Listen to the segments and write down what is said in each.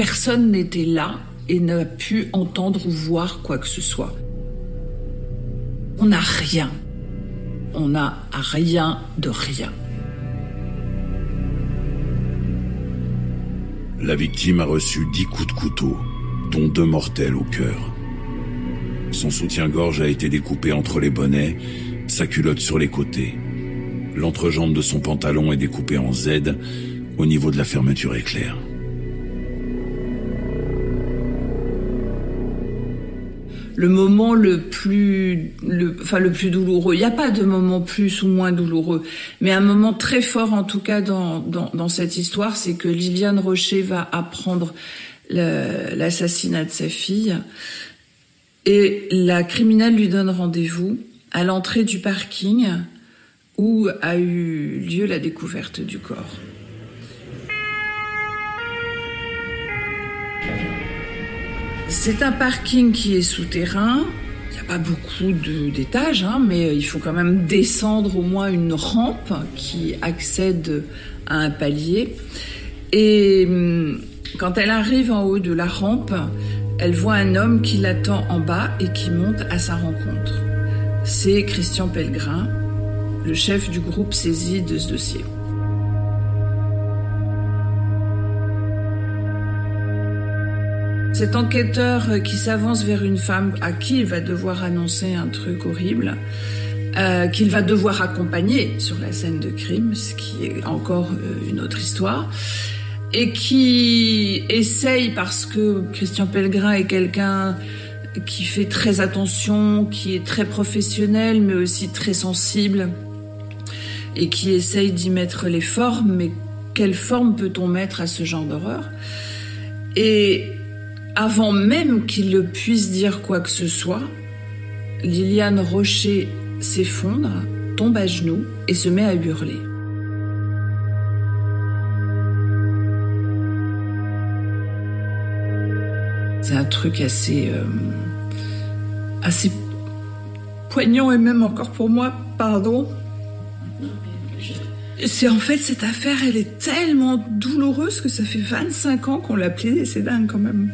personne n'était là et n'a pu entendre ou voir quoi que ce soit. On n'a rien. On n'a rien de rien. La victime a reçu dix coups de couteau, dont deux mortels au cœur. Son soutien-gorge a été découpé entre les bonnets, sa culotte sur les côtés. L'entrejambe de son pantalon est découpée en Z au niveau de la fermeture éclair. Le moment le plus, enfin le plus douloureux. Il n'y a pas de moment plus ou moins douloureux, mais un moment très fort en tout cas dans, dans, dans cette histoire, c'est que Liliane Rocher va apprendre l'assassinat de sa fille et la criminelle lui donne rendez-vous à l'entrée du parking où a eu lieu la découverte du corps. C'est un parking qui est souterrain. Il n'y a pas beaucoup d'étages, hein, mais il faut quand même descendre au moins une rampe qui accède à un palier. Et hum, quand elle arrive en haut de la rampe, elle voit un homme qui l'attend en bas et qui monte à sa rencontre. C'est Christian Pellegrin, le chef du groupe saisi de ce dossier. Cet enquêteur qui s'avance vers une femme à qui il va devoir annoncer un truc horrible, euh, qu'il va devoir accompagner sur la scène de crime, ce qui est encore euh, une autre histoire, et qui essaye, parce que Christian Pellegrin est quelqu'un qui fait très attention, qui est très professionnel, mais aussi très sensible, et qui essaye d'y mettre les formes, mais quelle forme peut-on mettre à ce genre d'horreur? Et avant même qu'il puisse dire quoi que ce soit, Liliane Rocher s'effondre, tombe à genoux et se met à hurler. C'est un truc assez, euh, assez poignant et même encore pour moi, pardon. C'est en fait cette affaire, elle est tellement douloureuse que ça fait 25 ans qu'on l'appelait et c'est dingue quand même.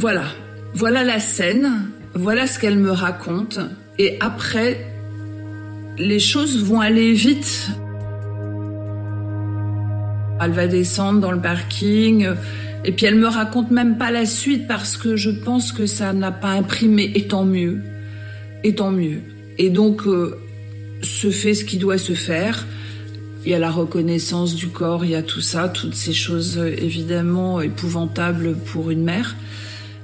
Voilà, voilà la scène, voilà ce qu'elle me raconte. Et après, les choses vont aller vite. Elle va descendre dans le parking. Et puis elle me raconte même pas la suite parce que je pense que ça n'a pas imprimé. Et tant mieux. Et tant mieux. Et donc, euh, se fait ce qui doit se faire. Il y a la reconnaissance du corps, il y a tout ça, toutes ces choses euh, évidemment épouvantables pour une mère.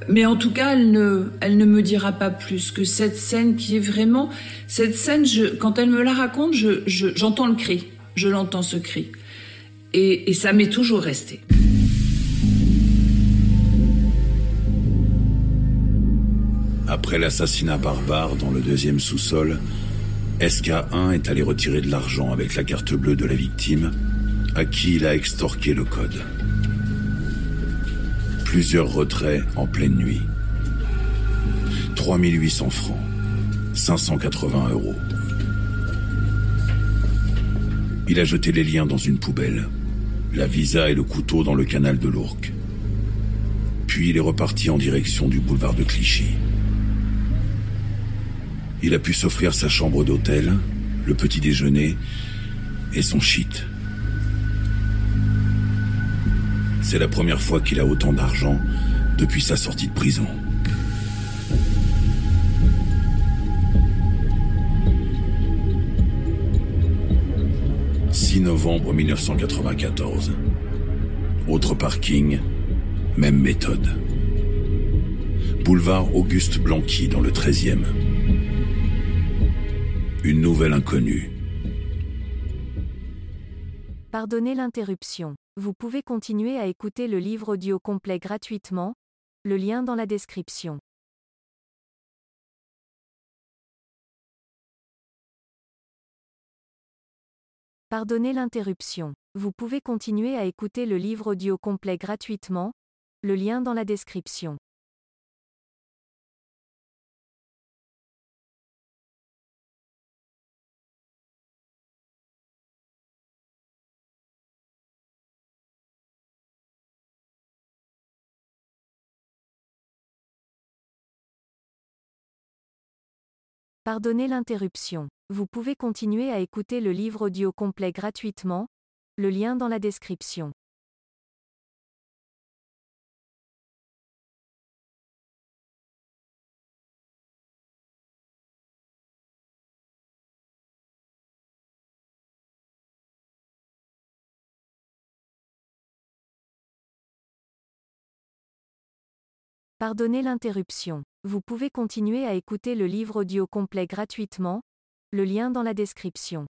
Mais en tout cas, elle ne, elle ne me dira pas plus que cette scène qui est vraiment cette scène. Quand elle me la raconte, je, j'entends le cri, je l'entends ce cri, et, et ça m'est toujours resté. Après l'assassinat barbare dans le deuxième sous-sol, SK1 est allé retirer de l'argent avec la carte bleue de la victime, à qui il a extorqué le code plusieurs retraits en pleine nuit. 3800 francs, 580 euros. Il a jeté les liens dans une poubelle, la visa et le couteau dans le canal de l'Ourcq. Puis il est reparti en direction du boulevard de Clichy. Il a pu s'offrir sa chambre d'hôtel, le petit déjeuner et son shit. C'est la première fois qu'il a autant d'argent depuis sa sortie de prison. « 6 novembre 1994. Autre parking, même méthode. Boulevard Auguste Blanqui dans le 13e. Une nouvelle inconnue. Pardonnez l'interruption. Vous pouvez continuer à écouter le livre audio complet gratuitement, le lien dans la description. Pardonnez l'interruption. Vous pouvez continuer à écouter le livre audio complet gratuitement, le lien dans la description. Pardonnez l'interruption. Vous pouvez continuer à écouter le livre audio complet gratuitement, le lien dans la description. Pardonnez l'interruption. Vous pouvez continuer à écouter le livre audio complet gratuitement, le lien dans la description.